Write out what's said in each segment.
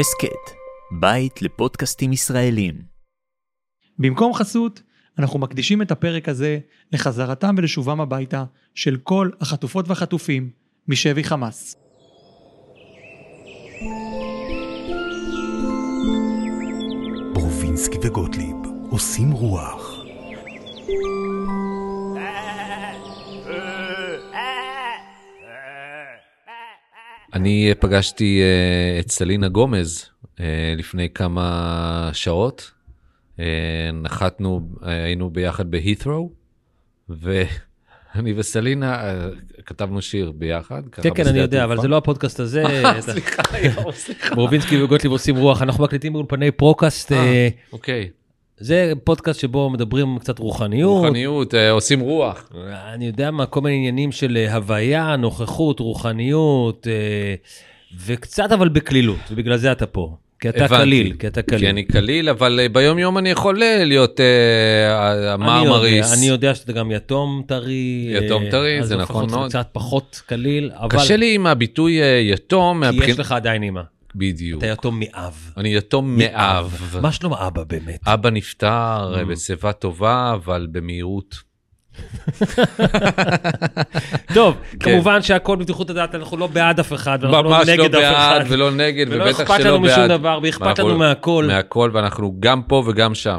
הסכת, בית לפודקאסטים ישראלים. במקום חסות, אנחנו מקדישים את הפרק הזה לחזרתם ולשובם הביתה של כל החטופות והחטופים משבי חמאס. ברובינסקי וגוטליב עושים רוח. אני פגשתי אה, את סלינה גומז אה, לפני כמה שעות. נחתנו, היינו ביחד בהית'רו, ואני וסלינה כתבנו שיר ביחד. כן, כן, אני יודע, אבל זה לא הפודקאסט הזה. סליחה, יואו, סליחה. ברובינסקי וגוטליב עושים רוח, אנחנו מקליטים באולפני פרוקאסט. אה, אוקיי, זה פודקאסט שבו מדברים קצת רוחניות. רוחניות, אה, עושים רוח. אני יודע מה, כל מיני עניינים של אה, הוויה, נוכחות, רוחניות, אה, וקצת אבל בקלילות, ובגלל זה אתה פה. כי אתה. קליל, כי אתה קליל. כי אני קליל, אבל אה, ביום יום אני יכול להיות אה, אני יודע, המרמריס. אני יודע שאתה גם יתום טרי. יתום טרי, אז זה נכון לפחות מאוד. קצת פחות קליל, אבל... קשה לי עם הביטוי יתום, כי מהבחין- יש לך עדיין אימא. בדיוק. אתה יתום מאב. אני יתום מאב. מה שלום אבא באמת? אבא נפטר Mm. אה, בשיבה טובה, אבל במהירות. טוב, כמובן שהכל בבטיחות הדעת, אנחנו לא בעד אף אחד, ואנחנו לא ממש לא נגד אף אחד. בעד ולא נגד, ולא ובטח אכפת שלא לנו משום בעד. דבר, ואכפת לנו מהכל. מהכל, ואנחנו גם פה וגם שם.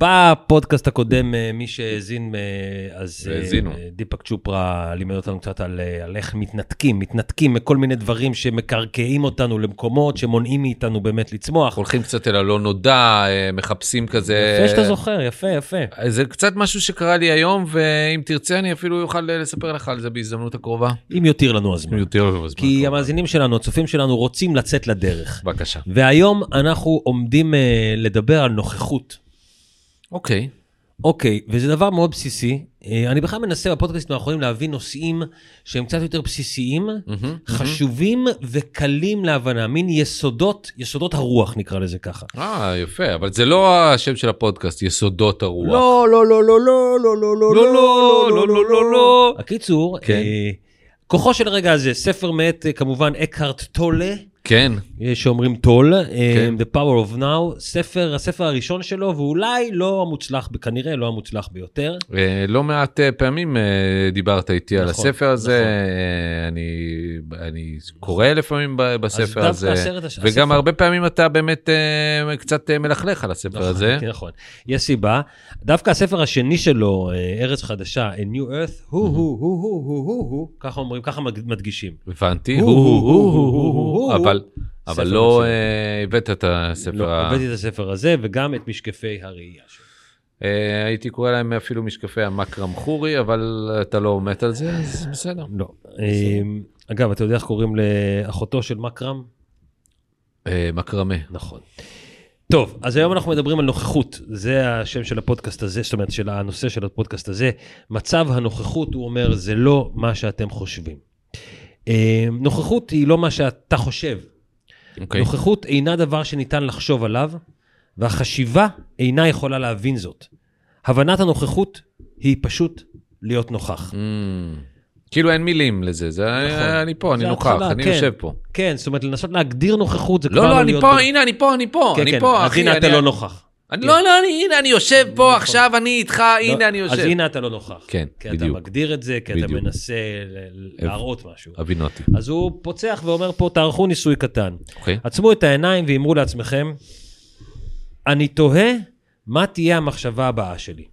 בפודקאסט הקודם, אה, מי שהאזין, אה, אז אה, האזינו. אה, דיפק צ'ופרה לימד אותנו קצת על, על איך מתנתקים, מתנתקים מכל מיני דברים שמקרקעים אותנו למקומות שמונעים מאיתנו באמת לצמוח. הולכים קצת אל הלא נודע, מחפשים כזה... יפה שאתה זוכר, יפה, יפה. זה קצת משהו שקרה לי היום, ואם תרצה אני אפילו אוכל לספר לך על זה בהזדמנות הקרובה. אם יותיר לנו הזמן. יותר בזמן כי הקרוב. המאזינים שלנו, הצופים שלנו, רוצים לצאת לדרך. בבקשה. והיום אנחנו עומדים לדבר על נוכחות. אוקיי. אוקיי, וזה דבר מאוד בסיסי. אה, אני בכלל מנסה בפודקאסטים האחרונים להביא נושאים שהם קצת יותר בסיסיים, מהמם, חשובים וקלים להבנה, מין יסודות, יסודות הרוח נקרא לזה ככה. אה, יפה, אבל זה לא השם של הפודקאסט, יסודות הרוח. לא, לא, לא, לא, לא, לא, לא, לא, לא, לא, לא, לא, לא, לא. הקיצור, כן. אה, כוחו של הרגע הזה, ספר מאת אה, כמובן אקהרט טולה, כן. שאומרים טול, כן. The Power of Now, ספר, הספר הראשון שלו, ואולי לא המוצלח, כנראה לא המוצלח ביותר. לא מעט פעמים דיברת איתי נכון, על הספר הזה, נכון. אני, אני קורא לפעמים בספר הזה, הסרט, וגם הספר... הרבה פעמים אתה באמת קצת מלכלך על הספר נכון, הזה. נכון, יש סיבה. דווקא הספר השני שלו, ארץ חדשה, A New Earth, הוא, הוא, הוא, הוא, הוא, הוא, הוא, ככה אומרים, ככה מדגישים. הבנתי, הוא, הוא, הוא, הוא, הוא, הוא, הוא, הוא, הוא, הוא, הוא, הוא, הוא, הוא, אבל... אבל לא. אה, הבאת את הספר, לא, ה- הבאתי את הספר הזה, וגם את משקפי הראייה שלו. אה, הייתי קורא להם אפילו משקפי המקרם חורי, אבל אתה לא מת על זה, אז בסדר. לא. אה, אגב, אתה יודע איך קוראים לאחותו של מקרם? אה, מקרמה. נכון. טוב, אז היום אנחנו מדברים על נוכחות, זה השם של הפודקאסט הזה, זאת אומרת, של הנושא של הפודקאסט הזה. מצב הנוכחות, הוא אומר, זה לא מה שאתם חושבים. אה, נוכחות היא לא מה שאתה חושב. אוקיי. נוכחות אינה דבר שניתן לחשוב עליו, והחשיבה אינה יכולה להבין זאת. הבנת הנוכחות היא פשוט להיות נוכח. Mm, כאילו אין מילים לזה, זה אני פה, אני נוכח, ההתחלה, אני כן. יושב פה. כן, זאת אומרת, לנסות להגדיר נוכחות זה כבר לא, לא, אני להיות פה, הנה, אני פה, אני פה, כן, אני כן, פה, אז אחי. הנה אתה אני- לא נוכח. אני- לא, לא, אני- הנה, אני יושב פה עכשיו, אני איתך, הנה, לא, אני יושב. אז הנה אתה לא נוכח. כן, כי אתה בדיוק. מגדיר את זה, כי אתה בדיוק. מנסה להראות משהו. הבינותי. אז הוא פוצח ואומר פה, תערכו ניסוי קטן. אוקיי. עצמו את העיניים ואמרו לעצמכם, אני תוהה מה תהיה המחשבה הבאה שלי.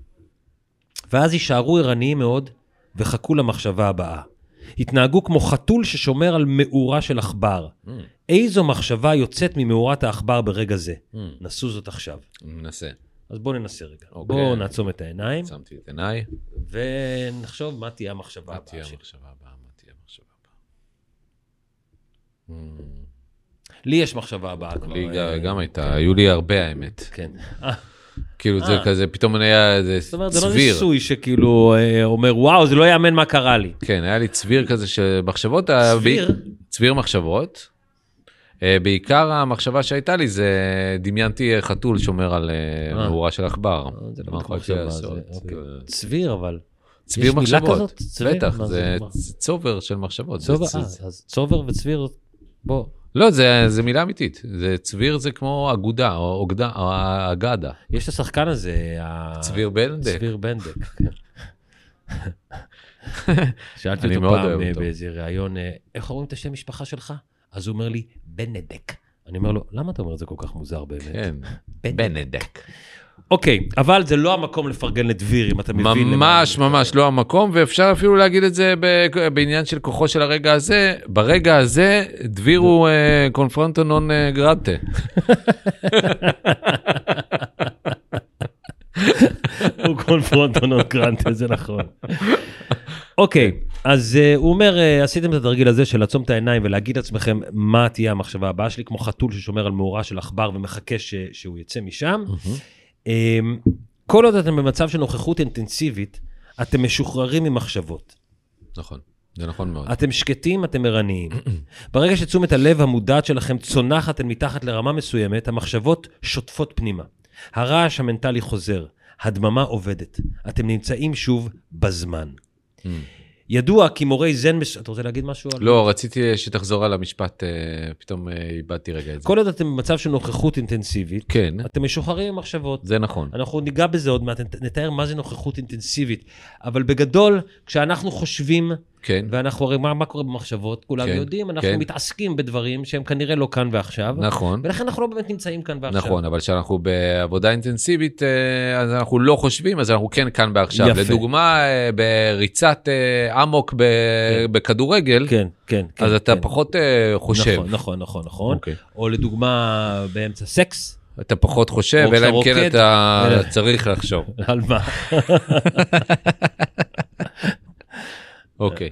ואז יישארו ערניים מאוד וחכו למחשבה הבאה. התנהגו כמו חתול ששומר על מאורה של עכבר. Mm, איזו מחשבה יוצאת ממאורת העכבר ברגע זה? mm, נסו זאת עכשיו. אני מנסה. אז בואו ננסה רגע. אוקיי. בואו נעצום את העיניים שמתי את עיניי. ונחשוב מה תהיה המחשבה מה תהיה הבאה. המחשבה הבאה? מה תהיה המחשבה הבאה? Mm, לי יש מחשבה הבאה כבר. לי גם הייתה, היו לי הרבה האמת. כן. כאילו זה אה. כזה, פתאום היה איזה זאת אומרת, זה לא צביר. ניסוי שכאילו אה, אומר, וואו, זה לא יאמן מה קרה לי. כן, היה לי צביר כזה של מחשבות. צביר? צביר מחשבות. אה, בעיקר המחשבה שהייתה לי זה דמיינתי חתול שומר על. מאורה של עכבר. זה לא מחשבה, אוקיי. צביר, אבל. צביר מחשבות. צביר? בטח, זה? צובר של מחשבות. צובר וצביר, בוא. לא, זה, זה מילה אמיתית. זה צביר זה כמו אגודה, או אוגדה, או אגדה. יש את השחקן הזה, צביר בנדק. צביר בנדק. כן. שאלתי אותו פעם אה. באיזה ראיון, אה, איך אומרים את השם משפחה שלך? אז הוא אומר לי, בנדק. אני אומר לו, למה אתה אומר את זה כל כך מוזר באמת? כן, בנדק. אוקיי, אבל זה לא המקום לפרגן לדביר, אם אתה מבין. ממש ממש. לא המקום, ואפשר אפילו להגיד את זה בעניין של כוחו של הרגע הזה. ברגע הזה, דביר הוא אה, קונפרונטו נון אה, גרטה. הוא קונפרונטו נון גרנטה, זה נכון. אוקיי, אז uh, הוא אומר, עשיתם את התרגיל הזה של לעצום את העיניים ולהגיד לעצמכם מה תהיה המחשבה הבאה שלי, כמו חתול ששומר על מאורה של עכבר ומחכה שהוא יצא משם. Um, כל עוד אתם במצב של נוכחות אינטנסיבית, אתם משוחררים ממחשבות. נכון, זה נכון מאוד. אתם שקטים, אתם ערניים. ברגע שתשומת הלב המודעת שלכם צונחת אל מתחת לרמה מסוימת, המחשבות שוטפות פנימה. הרעש המנטלי חוזר, הדממה עובדת. אתם נמצאים שוב בזמן. ידוע כי מורי זן... מס... אתה רוצה להגיד משהו? על- לא, רציתי שתחזור על המשפט, אה, פתאום אה, איבדתי רגע את זה. כל עוד אתם במצב של נוכחות אינטנסיבית, כן, אתם משוחררים ממחשבות. זה נכון. אנחנו ניגע בזה עוד מעט, נת- נתאר מה זה נוכחות אינטנסיבית. אבל בגדול, כשאנחנו חושבים, כן, ואנחנו הרי, מה, מה קורה במחשבות? כולם כן, יודעים, אנחנו כן. מתעסקים בדברים שהם כנראה לא כאן ועכשיו, נכון. ולכן אנחנו לא באמת נמצאים כאן ועכשיו. נכון, אבל כשאנחנו בעבודה אינטנסיבית, אה, אז אנחנו לא חושבים, אז אנחנו כן כאן ועכשיו. יפה. לדוגמה, אה, בריצת אה, אמוק ב- בכדורגל, כן, כן, כן. אז אתה כן. פחות חושב. נכון, נכון, נכון, נכון. אוקיי. או לדוגמה, באמצע סקס, אתה פחות חושב, אלא אם כן. אתה צריך לחשוב. על מה? אוקיי.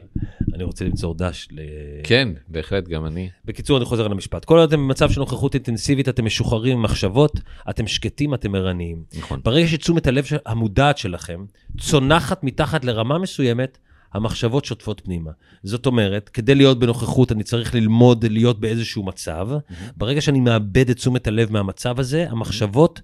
אני רוצה ליצור דש ל... כן, בהחלט, גם אני. בקיצור, אני חוזר על המשפט. כל עוד אתם במצב של נוכחות אינטנסיבית, אתם משוחררים ממחשבות, אתם שקטים, אתם ערניים. נכון. ברגע שתשומת הלב של- המודעת שלכם צונחת מתחת לרמה מסוימת, המחשבות שוטפות פנימה. זאת אומרת, כדי להיות בנוכחות, אני צריך ללמוד להיות באיזשהו מצב. ברגע שאני מאבד את תשומת הלב מהמצב הזה, המחשבות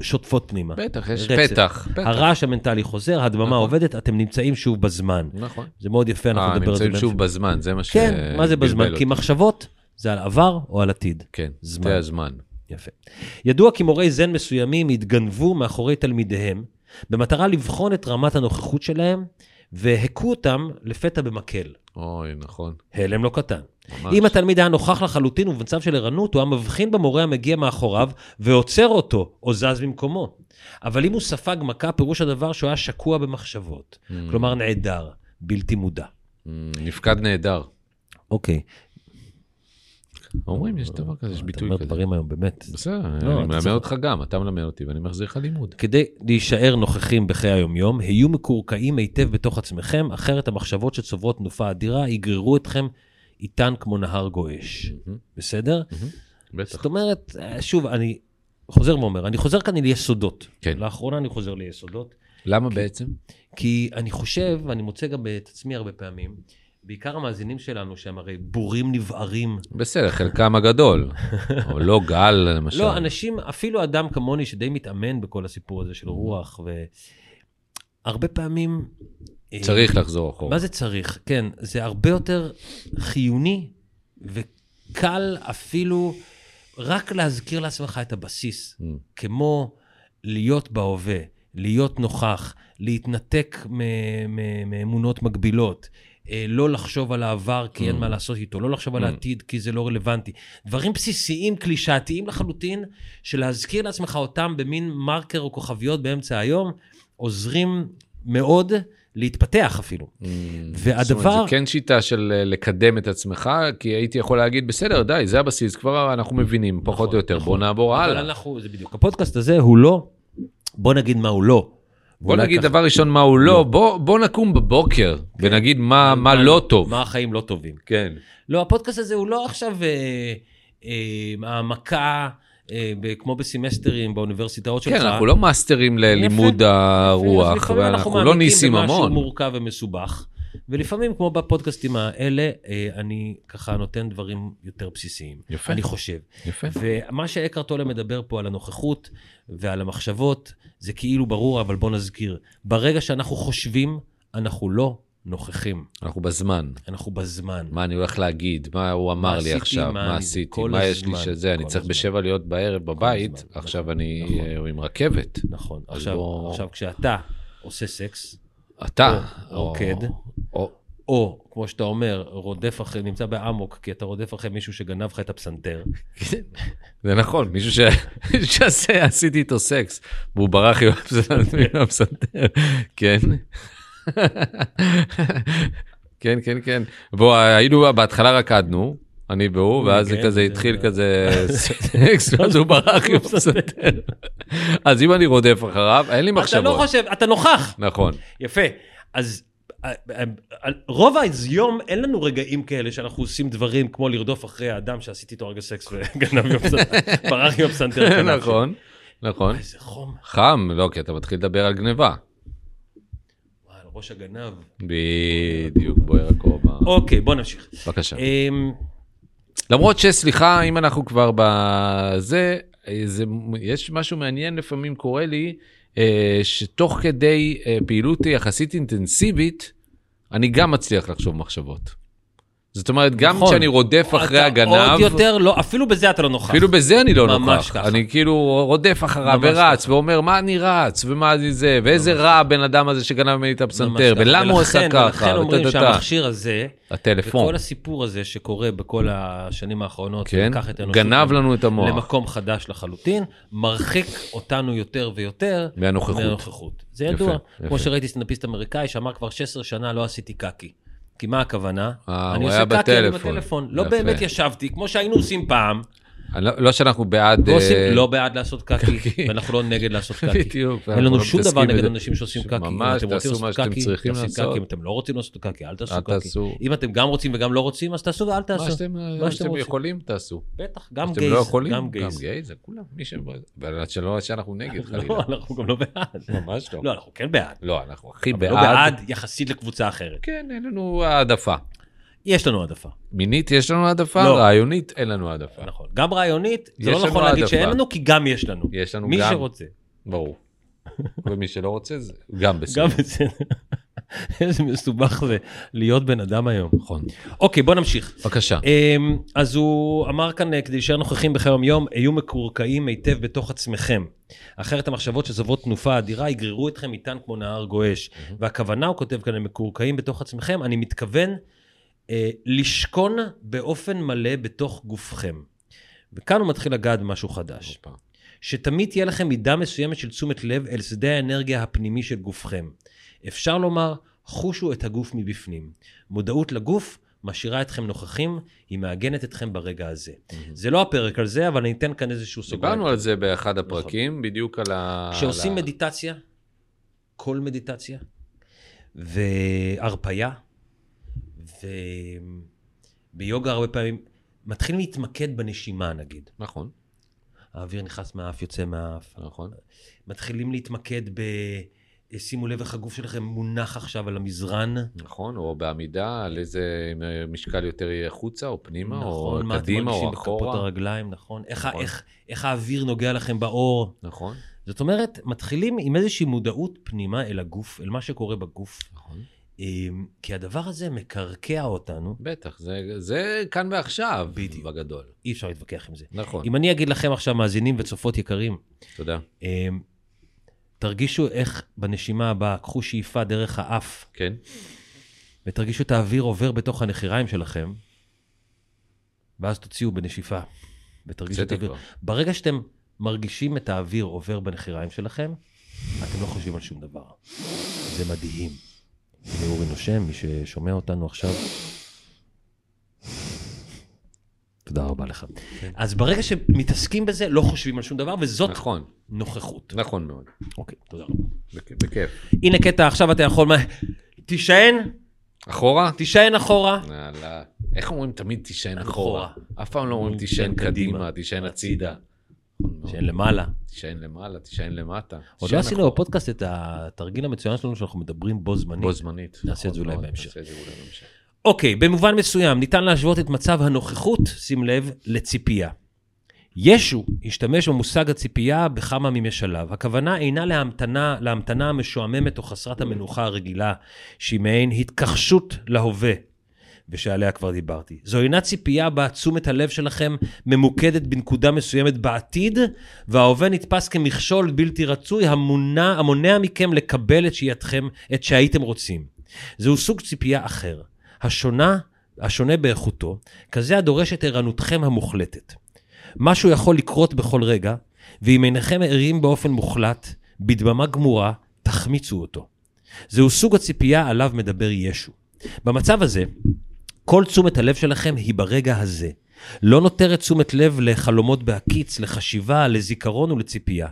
שוטפות פנימה. בטח, יש רצף. פתח. פתח. הרעש המנטלי חוזר, הדממה נכון. עובדת, אתם נמצאים שוב בזמן. נכון. זה מאוד יפה, אנחנו אה, נדבר על זה נמצאים. שוב בזמן, זה מה ש... כן, מה זה בזמן? כי. מחשבות זה על עבר או על עתיד. כן, זמן. זה הזמן. יפה. ידוע כי מורי זן מסוימים התגנבו מאחורי תלמידיהם, במטרה לבחון את רמת הנוכחות שלהם, והכו אותם לפתע במקל. אוי, נכון. הלם לא קטן. ממש. אם התלמיד היה נוכח לחלוטין ובמצב של ערנות, הוא היה מבחין במורה המגיע מאחוריו ועוצר אותו, או זז במקומו. אבל אם הוא ספג מכה, פירוש הדבר שהוא היה שקוע במחשבות. Mm. כלומר, נעדר, בלתי מודע. Mm, נפקד נהדר. אוקיי. אומרים, יש דבר כזה, יש אתה ביטוי אומר כזה. דברים היום, באמת. בסדר, לא, אני אתה מלמד אותך גם, אתה מלמד אותי ואני מחזיר לך לימוד. כדי להישאר נוכחים בחיי היומיום, היו מקורקעים היטב בתוך עצמכם, אחרת המחשבות שצוברות תנופה אדירה יגררו אתכם איתן כמו נהר גועש. מהמם, בסדר? בטח. זאת אומרת, אה, שוב, אני חוזר ואומר, אני חוזר כאן ליסודות. כן. לאחרונה אני חוזר ליסודות, למה בעצם? כי אני חושב, ואני מוצא גם את עצמי הרבה פעמים, בעיקר המאזינים שלנו, שהם הרי בורים נבערים. בסדר, חלקם הגדול. או לא גל, למשל. לא, אנשים, אפילו אדם כמוני שדי מתאמן בכל הסיפור הזה של רוח, והרבה פעמים... צריך לחזור אחורה. מה זה צריך? כן, זה הרבה יותר חיוני וקל אפילו רק להזכיר לעצמך את הבסיס, Mm. כמו להיות בהווה, להיות נוכח, להתנתק מאמונות מגבילות. אה, לא לחשוב על העבר כי אין Mm. מה לעשות איתו, לא לחשוב על Mm. העתיד כי זה לא רלוונטי. דברים בסיסיים, קלישאתיים לחלוטין, שלהזכיר לעצמך אותם במין מרקר או כוכביות באמצע היום, עוזרים מאוד להתפתח אפילו. Mm, והדבר- זאת אומרת, זה כן שיטה של אה, לקדם את עצמך, כי הייתי יכול להגיד, בסדר, די, זה הבסיס, כבר אנחנו מבינים, פחות או יותר, בוא נעבור אבל הלאה. אנחנו, זה בדיוק. הפודקאסט הזה הוא לא, בוא נגיד מה הוא לא. בוא נגיד ככה- דבר ראשון מה הוא לא, בוא בוא נקום בבוקר ונגיד מה מה לא טוב. מה החיים לא טובים. כן. לא, הפודקאסט הזה הוא לא עכשיו אה, אה, העמקה, אה, ב- כמו בסמסטרים באוניברסיטאות שלך. כן, אנחנו לא מאסטרים ללימוד יפה, אז הרוח, לפעמים ואנחנו לא מעמיקים ניסים במשהו המון. מורכב ומסובך, ולפעמים, כמו בפודקאסטים האלה, אה, אני ככה נותן דברים יותר בסיסיים. יפה. אני חושב. יפה. ומה שאקרט טולה מדבר פה על הנוכחות ועל המחשבות, זה כאילו ברור, אבל בוא נזכיר. ברגע שאנחנו חושבים, אנחנו לא נוכחים. אנחנו בזמן. אנחנו בזמן. מה אני הולך להגיד, מה הוא אמר לי עשיתי, עכשיו, מה מה עשיתי, מה יש לי הזמן, שזה, אני צריך הזמן. בשבע להיות בערב בבית, הזמן, עכשיו נכון, אני נכון. אה, עם רכבת. נכון. עכשיו, בוא- עכשיו, כשאתה עושה סקס, אתה, או רוקד. או- או, כמו שאתה אומר, רודף אחרי, נמצא באמוק, כי אתה רודף אחרי מישהו שגנב לך את הפסנתר. זה נכון, מישהו ש- מישהו שעשה, עשיתי איתו סקס, והוא ברח עם הפסנתר, כן. כן, כן, כן. בוא, היינו, בהתחלה רקדנו, אני והוא, ואז זה כן, כזה זה- התחיל כזה סקס, ואז הוא ברח עם הפסנתר. אז אם אני רודף אחריו, אין לי אתה לא מחשבות. חושב, אתה נוכח. נכון. יפה. אז אה, אה, אה, רוב היום אין לנו רגעים כאלה שאנחנו עושים דברים כמו לרדוף אחרי האדם שעשיתי איתו רגע סקס וגנב הפסנתר, ברח עם הפסנתר. נכון, נכון. איזה חום. חם, לא, כי אתה מתחיל לדבר על גניבה. ראש הגנב. בדיוק, בוער הכובע. אוקיי, בוא נמשיך. בבקשה. אמ, למרות שסליחה, אם אנחנו כבר בזה, אה, זה, יש משהו מעניין לפעמים קורה לי, אה, שתוך כדי אה, פעילות יחסית אינטנסיבית, אני גם מצליח לחשוב מחשבות. זאת אומרת, גם נכון. כשאני רודף אחרי הגנב, עוד יותר לא, אפילו בזה אתה לא נוכח. אפילו בזה אני לא ממש נוכח. ככה. אני כאילו רודף אחריו ממש ורץ, ככה. ואומר, מה אני רץ, ומה אני זה, ואיזה רע הבן אדם הזה שגנב ממני את ממש הפסנתר. ולמה הוא עשה ככה, ולכן אומרים. שהמכשיר הזה, הטלפון, וכל הסיפור הזה שקורה בכל השנים האחרונות, כן, גנב לנו את המוח. למקום חדש לחלוטין, מרחיק אותנו יותר ויותר מהנוכחות. מהנוכחות. זה יפה, ידוע. יפה. כמו שראיתי סטנדאפיסט אמריקאי שאמר כבר 16 שנה לא עשיתי קקי. כי מה הכוונה? אה, הוא עושה היה קקי, אני בטלפון. בטלפון. לא. באמת ישבתי, כמו שהיינו עושים פעם. לא- לא שאנחנו בעד... לא עושים- אה, לא בעד לעשות קקי. ואנחנו לא נגד לעשות קקי. בדיוק. אין לנו לא שום דבר נגד. אנשים שעושים קקי. ממש, תעשו מה שאתם צריכים לעשות. אם אתם לא רוצים לעשות קקי, אל תעשו קקי. אם אתם גם רוצים וגם לא רוצים, אז תעשו ואל תעשו. מה שאתם מה שאתם. יכולים, תעשו. בטח, גם גייז. לא יכולים, גם גייז. גייז, זה כולם, מי ש... שלא שאנחנו נגד, חלילה. לא, אנחנו גם לא בעד. ממש לא. לא, אנחנו כן בעד. לא, אנחנו הכי אבל לא בעד. בעד יחסית לקבוצה אחרת. כן, אין לנו העדפה. יש לנו העדפה. מינית יש לנו העדפה, לא. רעיונית אין לנו העדפה. נכון. גם רעיונית, זה לא נכון להגיד. שאין לנו, כי גם יש לנו. יש לנו מי גם, שרוצה. ברור. ומי שלא רוצה, זה גם בסדר. גם בסדר. איזה מסובך זה להיות בן אדם היום. נכון. אוקיי, בוא נמשיך. בבקשה. אמ, אז הוא אמר כאן, אה, כדי להישאר נוכחים בחיי היום-יום, היו מקורקעים היטב בתוך עצמכם. אחרת המחשבות שזוות תנופה אדירה יגררו אתכם איתן כמו נהר גועש. והכוונה, הוא כותב כאן, הם מקורקעים בתוך עצמכם, אני מתכוון לשכון באופן מלא בתוך גופכם. וכאן הוא מתחיל לגעת במשהו חדש. שתמיד תהיה לכם מידה מסוימת של תשומת לב אל שדה האנרגיה הפנימי של גופכם. אפשר לומר, חושו את הגוף מבפנים. מודעות לגוף משאירה אתכם נוכחים, היא מעגנת אתכם ברגע הזה. זה לא הפרק על זה, אבל אני אתן כאן איזשהו סוגריים. דיברנו על זה באחד הפרקים, בדיוק על ה... כשעושים על מדיטציה, כל מדיטציה, והרפייה, וביוגה הרבה פעמים, מתחילים להתמקד בנשימה נגיד. נכון, האוויר נכנס מהאף, יוצא מהאף. נכון. מתחילים להתמקד ב... שימו לב איך הגוף שלכם מונח עכשיו על המזרן. נכון, או בעמידה, על איזה משקל יותר יהיה החוצה, או פנימה, או נכון, מה אתם קדימה, מרגישים או בכפות אחורה. הרגליים, נכון? איך, נכון. איך, איך האוויר נוגע לכם בעור. נכון, זאת אומרת, מתחילים עם איזושהי מודעות פנימה אל הגוף, אל מה שקורה בגוף. נכון. כי הדבר הזה מקרקע אותנו, בטח, זה, זה כאן ועכשיו, בדיוק. בגדול. אי אפשר להתווכח עם זה. נכון, אם אני אגיד לכם עכשיו, מאזינים וצופות יקרים, תודה. אמ, תרגישו איך בנשימה הבאה, קחו שאיפה דרך האף, כן, ותרגישו את האוויר עובר בתוך הנחיריים שלכם, ואז תוציאו בנשיפה, ותרגישו את האוויר. כבר. ברגע שאתם מרגישים את האוויר עובר בנחיריים שלכם, אתם לא חושבים על שום דבר. זה מדהים. הנה אורי נושם, מי ששומע אותנו עכשיו. תודה רבה לך. אז ברגע שמתעסקים בזה, לא חושבים על שום דבר, וזאת נכון, נוכחות. נכון מאוד. אוקיי, תודה רבה. בכ- בכיף. הנה קטע, עכשיו אתה יכול... מה- תישען, אחורה? תישען אחורה. יאללה. איך אומרים תמיד תישען אחורה. אחורה? אף פעם לא אומרים תישען קדימה, תישען הצידה. נכון מאוד. תישען למעלה. תישען למעלה, תישען למטה. עוד לא עשינו. בפודקאסט את התרגיל המצוין שלנו שאנחנו מדברים בו זמנית. בו זמנית. נכון. נעשה את זה אולי בהמשך. אוקיי, במובן מסוים ניתן להשוות את מצב הנוכחות, שים לב, לציפייה. ישו השתמש במושג הציפייה בכמה ממשליו. הכוונה אינה להמתנה, להמתנה המשועממת או חסרת המנוחה הרגילה, שהיא מעין התכחשות להווה, ושעליה כבר דיברתי. זו אינה ציפייה בה תשומת הלב שלכם ממוקדת בנקודה מסוימת בעתיד, וההווה נתפס כמכשול בלתי רצוי המונע, המונע מכם לקבל את שהייתכם, את שהייתם רוצים. זהו סוג ציפייה אחר, השונה, השונה באיכותו, כזה הדורש את ערנותכם המוחלטת. משהו יכול לקרות בכל רגע, ואם אינכם ערים באופן מוחלט, בדממה גמורה, תחמיצו אותו. זהו סוג הציפייה עליו מדבר ישו. במצב הזה, כל תשומת הלב שלכם היא ברגע הזה. לא נותרת תשומת לב לחלומות בהקיץ, לחשיבה, לזיכרון ולציפייה.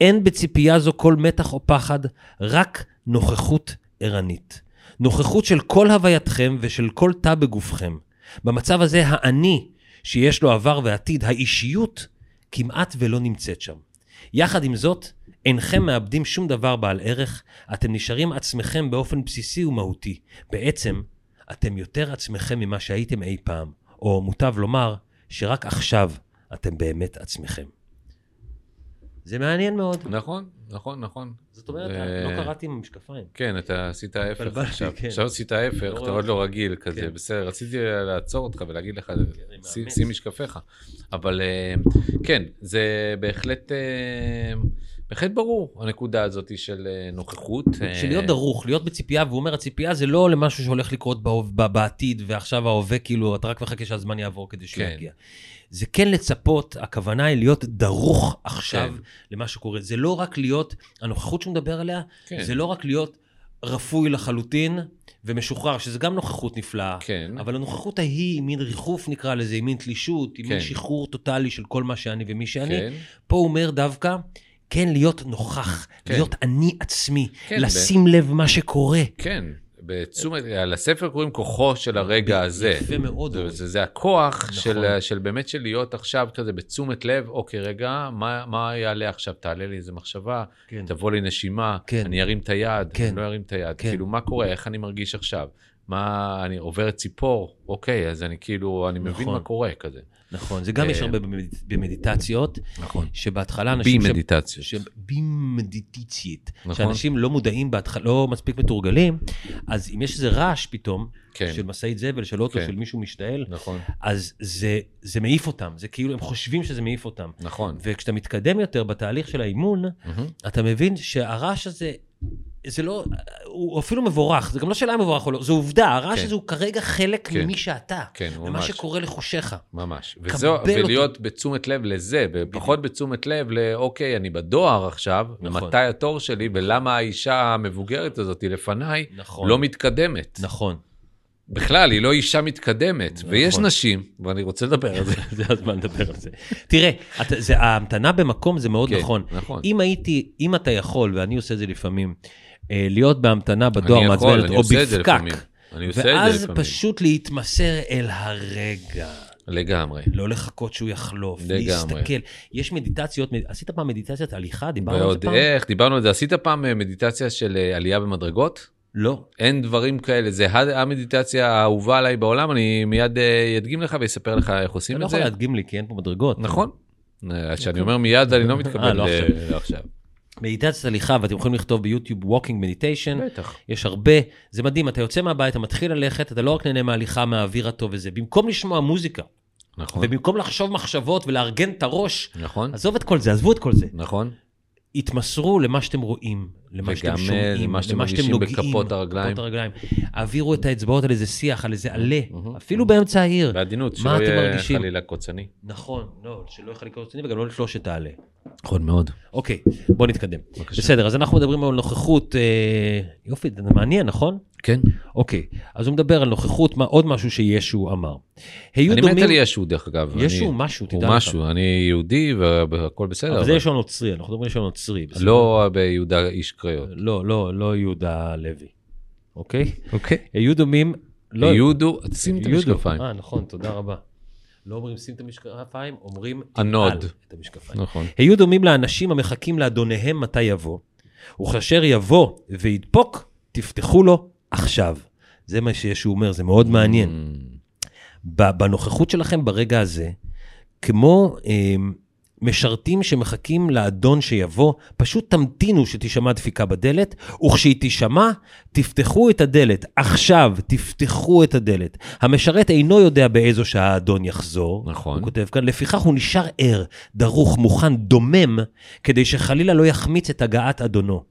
אין בציפייה זו כל מתח או פחד, רק נוכחות ערנית. נוכחות של כל הווייתכם ושל כל תא בגופכם. במצב הזה, האני, שיש לו עבר ועתיד, האישיות, כמעט ולא נמצאת שם. יחד עם זאת, אינכם מאבדים שום דבר בעל ערך, אתם נשארים עצמכם באופן בסיסי ומהותי. בעצם, אתם יותר עצמכם ממה שהייתם אי פעם, או מוטב לומר, שרק עכשיו אתם באמת עצמכם. זה מעניין מאוד. נכון, נכון, נכון. זאת אומרת, ו- לא קראתי עם המשקפיים. כן, אתה עשית ההפך עכשיו. כן. עכשיו עשית ההפך, לא אתה עוד לא. רגיל כזה, כן. בסדר, רציתי לעצור אותך ולהגיד לך, אני "שים- מאמץ. שים משקפיך. אבל אה, כן, זה בהחלט, אה, בהחלט ברור, הנקודה הזאת של אה, נוכחות. אה, של להיות דרוך, להיות בציפייה, והוא אומר, הציפייה זה לא למשהו שהולך לקרות בעתיד, ועכשיו ההווה, כאילו, אתה רק מחכה שהזמן יעבור כדי שהוא כן. יגיע. זה כן לצפות, הכוונה היא להיות דרוך עכשיו כן. למה שקורה. זה לא רק להיות, הנוכחות שהוא מדבר עליה, כן. זה לא רק להיות רפוי לחלוטין ומשוחרר, שזה גם נוכחות נפלאה. כן. אבל הנוכחות ההיא היא מין ריחוף נקרא לזה, היא מין תלישות, היא מין כן. שחרור טוטאלי של כל מה שאני ומי שאני. כן. פה הוא אומר דווקא, כן להיות נוכח, כן. להיות אני עצמי, כן, לשים לב מה שקורה. כן, בתשומת, לספר קוראים כוחו של הרגע הזה. יפה מאוד. זה, זה, זה הכוח נכון. של, של באמת של להיות עכשיו כזה בתשומת לב, אוקיי, רגע, מה, מה יעלה עכשיו? תעלה לי איזה מחשבה, כן. תבוא לי נשימה, כן. אני ארים את היד, כן. אני לא ארים את היד, כן. כאילו, מה קורה, איך אני מרגיש עכשיו? מה, אני עוברת ציפור, אוקיי, אז אני כאילו, אני מבין נכון. מה קורה כזה. נכון, זה גם יש אה, הרבה במד- במדיטציות, נכון. שבהתחלה אנשים... בי-מדיטציות. ש- במדיטיציות. נכון. שאנשים לא מודעים בהתחלה, לא מספיק מתורגלים, אז אם יש איזה רעש פתאום, כן. של משאית זבל, של אוטו, כן. של מישהו משתעל, נכון, אז זה, זה מעיף אותם, זה כאילו, הם חושבים שזה מעיף אותם. נכון. וכשאתה מתקדם יותר בתהליך של האימון, מהמם. אתה מבין שהרעש הזה, זה לא, הוא אפילו מבורך, זה גם לא שאלה אם מבורך או לא, זו עובדה, הרעש כן. הזה הוא כרגע חלק כן. ממי שאתה. כן, ממש. שקורה לחושיך. ממש. וזו, אותו. ולהיות בתשומת לב לזה, ופחות בתשומת לב לאוקיי, אני בדואר עכשיו, נכון. ומתי התור שלי, ולמה האישה המבוגרת הזאת לפניי נכון. לא מתקדמת. נכון. בכלל, היא לא אישה מתקדמת. נכון. ויש נשים, ואני רוצה לדבר על זה. זה הזמן לדבר על זה. תראה, אתה, זה, ההמתנה במקום זה מאוד כן, נכון. נכון. אם הייתי, אם אתה יכול, ואני עושה את זה לפעמים, אה, להיות בהמתנה בדואר מעצבנת, או את בפקק, את ואז. פשוט להתמסר אל הרגע. לגמרי. לא לחכות שהוא יחלוף, לגמרי. להסתכל. יש מדיטציות, עשית פעם מדיטציית הליכה? דיברנו על זה ועוד פעם? איך, דיברנו על זה. עשית פעם אה, מדיטציה של אה, עלייה במדרגות? לא. אין דברים כאלה, זה המדיטציה האהובה עליי בעולם, אני מיד אה, אדגים לך ואספר לך איך אתה עושים לא את יכול זה. להדגים לי, כי אין פה מדרגות. נכון. אה, כשאני אומר מיד, אני לא מתכוון אה, לא ל- עכשיו. לא עכשיו. מדיטציית הליכה, ואתם יכולים לכתוב ביוטיוב Walking Meditation. בטח. יש הרבה, זה מדהים, אתה יוצא מהבית, אתה מתחיל ללכת, אתה לא רק נהנה מההליכה, מהאוויר הטוב וזה. במקום לשמוע מוזיקה, נכון. ובמקום לחשוב מחשבות ולארגן את הראש, נכון. עזוב את כל זה, עזבו את כל זה. נכון. התמסרו למה שאתם רואים, למה שאתם וגם, אה, שומעים, למה שאתם למה שאתם מרגישים נוגעים. בכפות הרגליים. בכפות הרגליים. העבירו את האצבעות על איזה שיח, על איזה עלה, מהמם. אפילו באמצע העיר. בעדינות, שלא יהיה מרגישים? חלילה קוצני. נכון, לא, שלא יוכל לקרוא רציני וגם לא לתלוש את העלה. נכון מאוד. אוקיי, בוא נתקדם. בבקשה. בסדר, אז אנחנו מדברים על נוכחות, אה, יופי, זה מעניין, נכון? כן. אוקיי, אז הוא מדבר על נוכחות, מה עוד משהו שישו אמר. היו אני מת דומים... על ישו, דרך אגב. ישו אני- הוא משהו, תדע הוא לך. משהו, אני יהודי והכל בסדר. אבל זה ישו הנוצרי, אנחנו מדברים על ישו הנוצרי. בסדר? לא ביהודה איש קריות. לא, לא, לא יהודה לוי, אוקיי? אוקיי. היו דומים... לא, יהודו, שים את יודו. המשקפיים. אה, נכון, תודה רבה. לא אומרים שים את המשקפיים, אומרים. תנעל את המשקפיים. נכון. היו דומים לאנשים המחכים לאדוניהם מתי יבוא, וכאשר יבוא וידפוק, תפתחו לו עכשיו. זה מה שישו אומר, זה מאוד מעניין. בנוכחות שלכם ברגע הזה, כמו אה, משרתים שמחכים לאדון שיבוא, פשוט תמתינו שתישמע דפיקה בדלת, וכשהיא תישמע, תפתחו את הדלת. עכשיו, תפתחו את הדלת. המשרת אינו יודע באיזו שעה האדון יחזור. נכון. הוא כותב כאן, לפיכך הוא נשאר ער, דרוך, מוכן, דומם, כדי שחלילה לא יחמיץ את הגעת אדונו.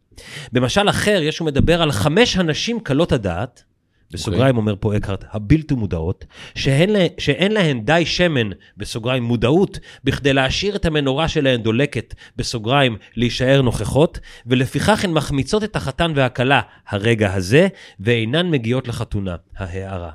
במשל אחר, יש הוא מדבר על חמש הנשים קלות הדעת, בסוגריים אומר פה אקהרט, הבלתי מודעות, שאין, לה, שאין להן די שמן, בסוגריים מודעות, בכדי להשאיר את המנורה שלהן דולקת, בסוגריים להישאר נוכחות, ולפיכך הן מחמיצות את החתן והכלה הרגע הזה, ואינן מגיעות לחתונה, ההערה.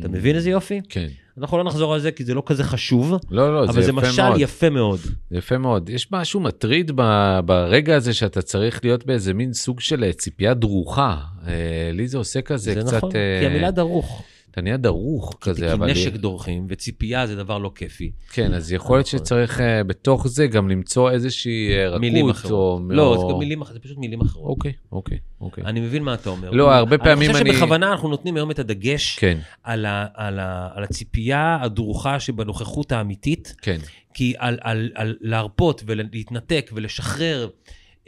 אתה מבין איזה יופי? כן. אנחנו לא נחזור על זה כי זה לא כזה חשוב, לא, לא, אבל זה זה יפה משל מאוד. יפה מאוד. זה יפה מאוד. יש משהו מטריד ב- ברגע הזה שאתה צריך להיות באיזה מין סוג של אה, ציפייה דרוכה. אה, לי זה עושה כזה זה קצת... נכון, אה, כי המילה דרוך. אתה נהיה דרוך כזה, כי אבל... נשק דורכים, וציפייה זה דבר לא כיפי. כן, אז יכול להיות נכון. שצריך אה, בתוך זה גם למצוא איזושהי אה, מילים רכות. אחרות. או- לא, או- זה מילים אחרות, זה פשוט מילים אחרות. אוקיי, אוקיי, אוקיי. אני מבין מה אתה אומר. לא, הרבה פעמים אני אני- חושב שבכוונה אנחנו נותנים היום את הדגש כן, על, ה, על, ה, על הציפייה הדרוכה שבנוכחות האמיתית, כן. כי על, על, על להרפות ולהתנתק ולשחרר,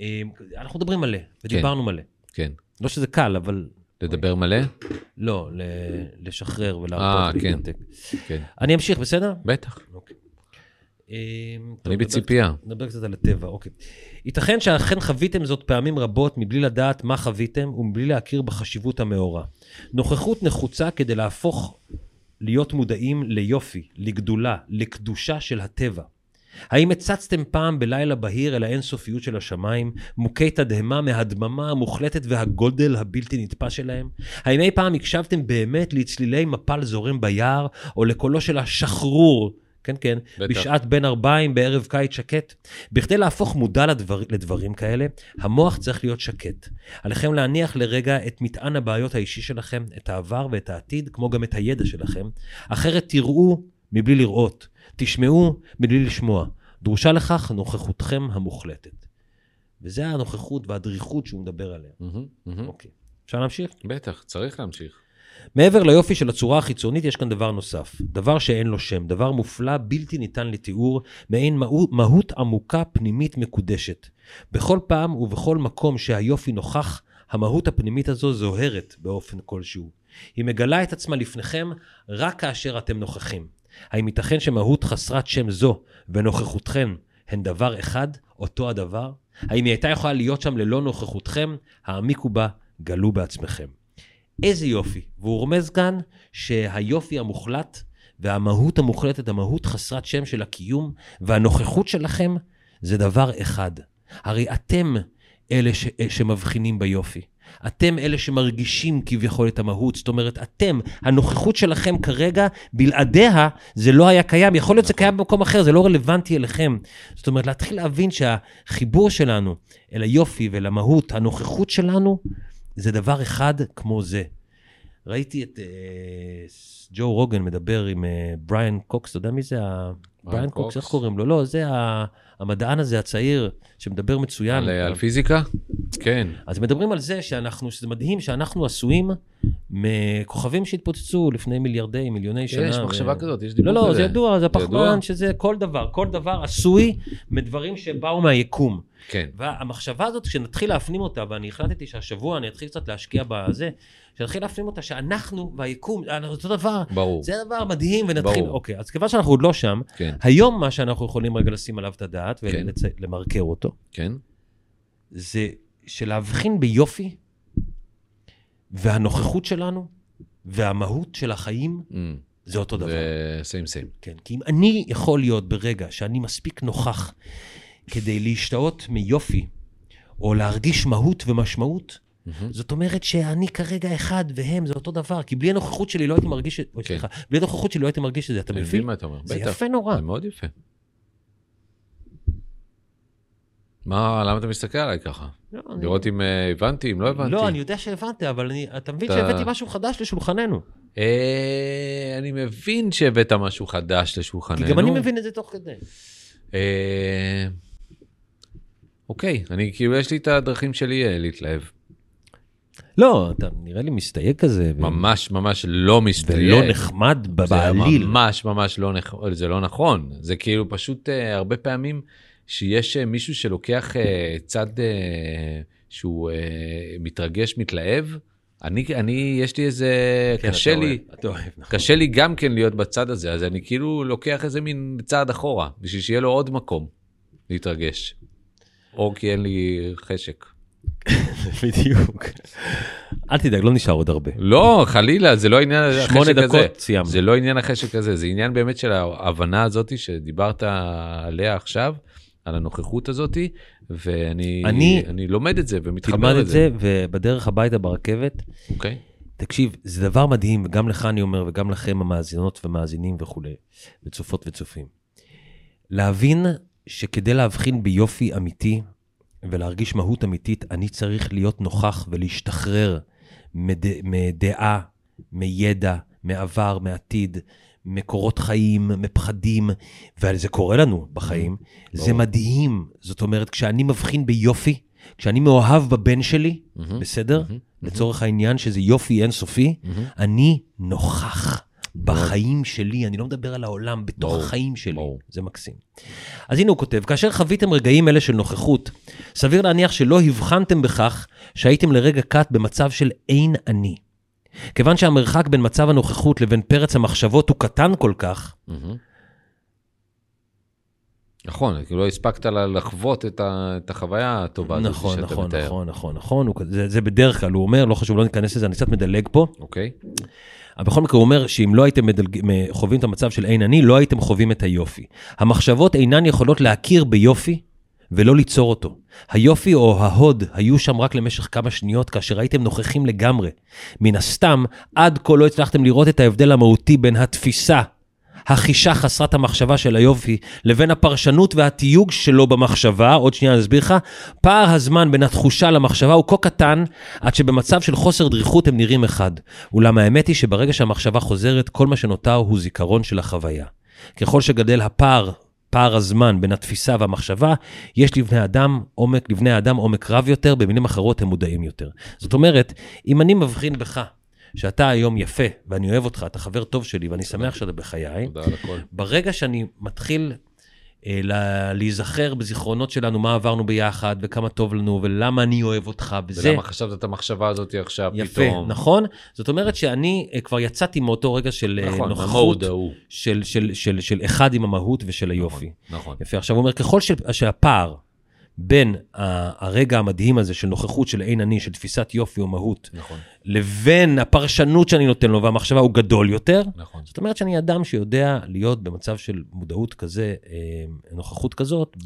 אה, אנחנו מדברים מלא, ודיברנו מלא. כן. לא שזה קל, אבל לדבר מלא? לא, לשחרר אה, ולהרפות כן. ולהתנתק. כן. אני אמשיך, בסדר? בטח. אוקיי. אה, טוב, אני בציפייה. נדבר קצת על הטבע, אוקיי. ייתכן שאכן חוויתם זאת פעמים רבות מבלי לדעת מה חוויתם ומבלי להכיר בחשיבות המאורע. נוכחות נחוצה כדי להפוך להיות מודעים ליופי, לגדולה, לקדושה של הטבע. האם הצצתם פעם בלילה בהיר אל האינסופיות של השמיים, מוכי תדהמה מהדממה המוחלטת והגודל הבלתי נתפס שלהם? האם אי פעם הקשבתם באמת לצלילי מפל זורם ביער, או לקולו של השחרור, כן כן, בטח. בשעת בין ארבעים בערב קיץ שקט? בכדי להפוך מודע לדבר, לדברים כאלה, המוח צריך להיות שקט. עליכם להניח לרגע את מטען הבעיות האישי שלכם, את העבר ואת העתיד, כמו גם את הידע שלכם, אחרת תראו מבלי לראות, תשמעו מבלי לשמוע. דרושה לכך נוכחותכם המוחלטת. וזה הנוכחות והדריכות שהוא מדבר עליה. אוקיי. אפשר להמשיך? בטח, צריך להמשיך. מעבר ליופי של הצורה החיצונית, יש כאן דבר נוסף. דבר שאין לו שם, דבר מופלא, בלתי ניתן לתיאור, מעין מהות, מהות עמוקה פנימית מקודשת. בכל פעם ובכל מקום שהיופי נוכח, המהות הפנימית הזו זוהרת באופן כלשהו. היא מגלה את עצמה לפניכם רק כאשר אתם נוכחים. האם ייתכן שמהות חסרת שם זו ונוכחותכם הן דבר אחד, אותו הדבר? האם היא הייתה יכולה להיות שם ללא נוכחותכם? העמיקו בה, גלו בעצמכם. איזה יופי. והוא רומז כאן שהיופי המוחלט והמהות המוחלטת, המהות חסרת שם של הקיום והנוכחות שלכם זה דבר אחד. הרי אתם אלה ש... שמבחינים ביופי. אתם אלה שמרגישים כביכול את המהות. זאת אומרת, אתם, הנוכחות שלכם כרגע, בלעדיה זה לא היה קיים. יכול להיות זה קיים במקום אחר, זה לא רלוונטי אליכם. זאת אומרת, להתחיל להבין שהחיבור שלנו אל היופי ואל המהות, הנוכחות שלנו, זה דבר אחד כמו זה. ראיתי את אה, ג'ו רוגן מדבר עם אה, בריאן קוקס, אתה יודע מי זה? בריאן קוקס, איך? קוראים לו? לא, זה ה- המדען הזה הצעיר שמדבר מצוין. על, על פיזיקה? כן. אז מדברים על זה שאנחנו, שזה מדהים שאנחנו עשויים מכוכבים שהתפוצצו לפני מיליארדי, מיליוני שנה. יש ו- מחשבה כזאת, יש לא, דיבור כזה. לא, זה ידוע, זה? הפחמן, שזה כל דבר, כל דבר עשוי מדברים שבאו מהיקום. כן. והמחשבה הזאת, כשנתחיל להפנים אותה, ואני החלטתי שהשבוע אני אתחיל קצת להשקיע בזה, שנתחיל להפנים אותה שאנחנו והיקום, אנחנו אותו דבר, ברור. זה דבר מדהים, ונתחיל, ברור. אוקיי, אז כיוון שאנחנו עוד לא שם, כן, היום מה שאנחנו יכולים רגע לשים עליו את הדעת כן. ולמרקר אותו, כן. זה שלהבחין ביופי והנוכחות שלנו והמהות של החיים, Mm, זה אותו דבר. זה סיים סיים. כן, כי אם אני יכול להיות ברגע שאני מספיק נוכח כדי להשתאות מיופי, או להרגיש מהות ומשמעות, זאת אומרת שאני כרגע אחד והם זה אותו דבר, כי בלי הנוכחות שלי לא הייתי מרגיש את... אוי, כן. סליחה, בלי הנוכחות שלי לא הייתי מרגיש את זה, אתה אני מבין? מבין מה אתה אומר. זה בטח. יפה נורא. זה מאוד יפה. מה, למה אתה מסתכל עליי ככה? לא, אני- לראות אם אה, הבנתי, אם לא הבנתי. לא, אני יודע שהבנת, אבל אני- אתה מבין אתה- שהבאתי משהו חדש לשולחננו. אה, אני מבין שהבאת משהו חדש לשולחננו. כי גם אני מבין את זה תוך כדי. אה, אוקיי, אני כאילו, יש לי את הדרכים שלי אה, להתלהב. לא, אתה נראה לי מסתייג כזה. ו- ממש ממש לא מסתייג. ולא נחמד ב- זה בעליל. ממש ממש לא נכון, זה לא נכון. זה כאילו פשוט uh, הרבה פעמים שיש uh, מישהו שלוקח uh, צד uh, שהוא uh, מתרגש, מתלהב. אני, אני, יש לי איזה, כן, קשה לי, אוהב, אתה אוהב, נכון. קשה לי גם כן להיות בצד הזה, אז אני כאילו לוקח איזה מין צעד אחורה, בשביל שיהיה לו עוד מקום להתרגש. או כי אין לי חשק. בדיוק. אל תדאג, לא נשאר עוד הרבה. לא, חלילה, זה לא עניין החשק הזה. שמונה דקות, סיימנו. זה לא עניין החשק הזה, זה עניין באמת של ההבנה הזאת שדיברת עליה עכשיו, על הנוכחות הזאת, ואני אני- אני לומד את זה ומתחבר תלמד את לזה. זה, ובדרך הביתה ברכבת, אוקיי? תקשיב, זה דבר מדהים, וגם לך אני אומר, וגם לכם המאזינות ומאזינים וכולי, וצופות וצופים. להבין שכדי להבחין ביופי אמיתי ולהרגיש מהות אמיתית, אני צריך להיות נוכח ולהשתחרר מד... מדעה, מידע, מעבר, מעתיד, מקורות חיים, מפחדים, וזה קורה לנו בחיים. זה מדהים. זאת אומרת, כשאני מבחין ביופי, כשאני מאוהב בבן שלי. בסדר? לצורך העניין שזה יופי אינסופי. אני נוכח בחיים שלי, אני לא מדבר על העולם, בתוך ברור, החיים שלי. ברור. זה מקסים. אז הנה הוא כותב, כאשר חוויתם רגעים אלה של נוכחות, סביר להניח שלא הבחנתם בכך שהייתם לרגע קט במצב של אין אני. כיוון שהמרחק בין מצב הנוכחות לבין פרץ המחשבות הוא קטן כל כך. נכון, כאילו לא הספקת לחוות את ה- את החוויה הטובה הזאת נכון, שאתה נכון, מתאר. נכון, נכון, נכון, כ- זה, זה בדרך כלל, הוא אומר, לא חשוב, לא ניכנס לזה, אני קצת מדלג פה. אוקיי? אבל בכל מקרה הוא אומר שאם לא הייתם מדלג... חווים את המצב של אין אני, לא הייתם חווים את היופי. המחשבות אינן יכולות להכיר ביופי ולא ליצור אותו. היופי או ההוד היו שם רק למשך כמה שניות כאשר הייתם נוכחים לגמרי. מן הסתם, עד כה לא הצלחתם לראות את ההבדל המהותי בין התפיסה, החישה חסרת המחשבה של היופי, לבין הפרשנות והתיוג שלו במחשבה, עוד שנייה אני אסביר לך, פער הזמן בין התחושה למחשבה הוא כה קטן, עד שבמצב של חוסר דריכות הם נראים אחד. אולם האמת היא שברגע שהמחשבה חוזרת, כל מה שנותר הוא זיכרון של החוויה. ככל שגדל הפער, פער הזמן בין התפיסה והמחשבה, יש לבני אדם עומק, לבני האדם עומק רב יותר, במילים אחרות הם מודעים יותר. זאת אומרת, אם אני מבחין בך, שאתה היום יפה, ואני אוהב אותך, אתה חבר טוב שלי, ואני שמח שאתה בחיי, תודה על הכל. ברגע שאני מתחיל אה, לה, להיזכר בזיכרונות שלנו, מה עברנו ביחד, וכמה טוב לנו, ולמה אני אוהב אותך, וזה ולמה חשבת את המחשבה הזאת עכשיו יפה, פתאום? נכון? זאת אומרת שאני אה, כבר יצאתי מאותו רגע של אה, נכון, נוכחות. של, של, של, של אחד עם המהות ושל היופי. נכון. יפה, עכשיו הוא אומר, ככל שהפער בין הרגע המדהים הזה של נוכחות של אין אני, של תפיסת יופי או מהות, נכון, לבין הפרשנות שאני נותן לו והמחשבה הוא גדול יותר, נכון. זאת אומרת שאני אדם שיודע להיות במצב של מודעות כזה, אה, נוכחות כזאת,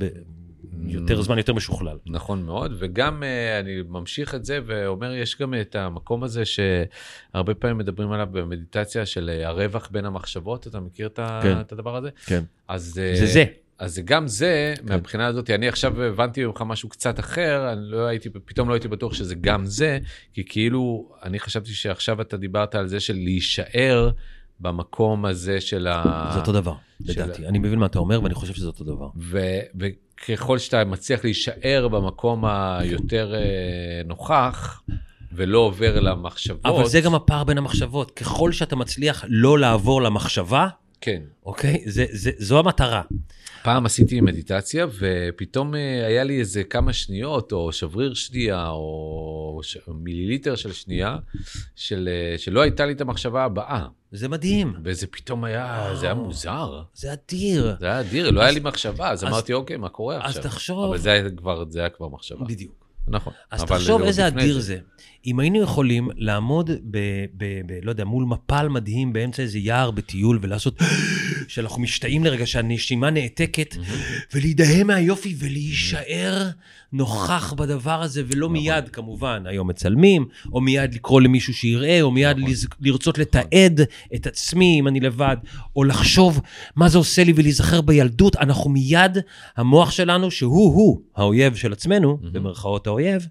ביותר זמן, יותר משוכלל. נכון מאוד, וגם אה, אני ממשיך את זה ואומר, יש גם את המקום הזה שהרבה פעמים מדברים עליו במדיטציה של אה, הרווח בין המחשבות, אתה מכיר את כן. את הדבר הזה? כן. אז זה זה. אז גם זה, מהבחינה הזאת, אני עכשיו הבנתי ממך משהו קצת אחר, אני לא הייתי, פתאום לא הייתי בטוח שזה גם זה, כי כאילו, אני חשבתי שעכשיו אתה דיברת על זה של להישאר במקום הזה של ה... זה אותו דבר, של- לדעתי. אני מבין מה אתה אומר ואני חושב שזה אותו דבר. ו- וככל שאתה מצליח להישאר במקום היותר אה, נוכח, ולא עובר למחשבות... אבל זה גם הפער בין המחשבות. ככל שאתה מצליח לא לעבור למחשבה, כן. אוקיי? זה, זה, זו המטרה. פעם עשיתי מדיטציה, ופתאום אה, היה לי איזה כמה שניות, או שבריר שנייה, או ש... מיליליטר של שנייה, של, אה, שלא הייתה לי את המחשבה הבאה. זה מדהים. וזה פתאום היה, זה היה מוזר. זה אדיר. זה היה אדיר, לא היה לי מחשבה, אז אז- אמרתי, אוקיי, מה קורה אז עכשיו? תחשוב- אבל זה היה כבר, זה היה כבר מחשבה. בדיוק. נכון. אז תחשוב איזה אדיר זה. אם היינו יכולים לעמוד ב, ב, ב... לא יודע, מול מפל מדהים באמצע איזה יער בטיול ולעשות... שאנחנו משתאים לרגע שהנשימה נעתקת, ולהידהם מהיופי ולהישאר נוכח בדבר הזה, ולא מיד, כמובן, היום מצלמים, או מיד לקרוא למישהו שיראה, או מיד נכון. לרצות לתעד את עצמי אם אני לבד, או לחשוב מה זה עושה לי ולהיזכר בילדות. אנחנו מיד, המוח שלנו, שהוא-הוא האויב של עצמנו, במרכאות האויב,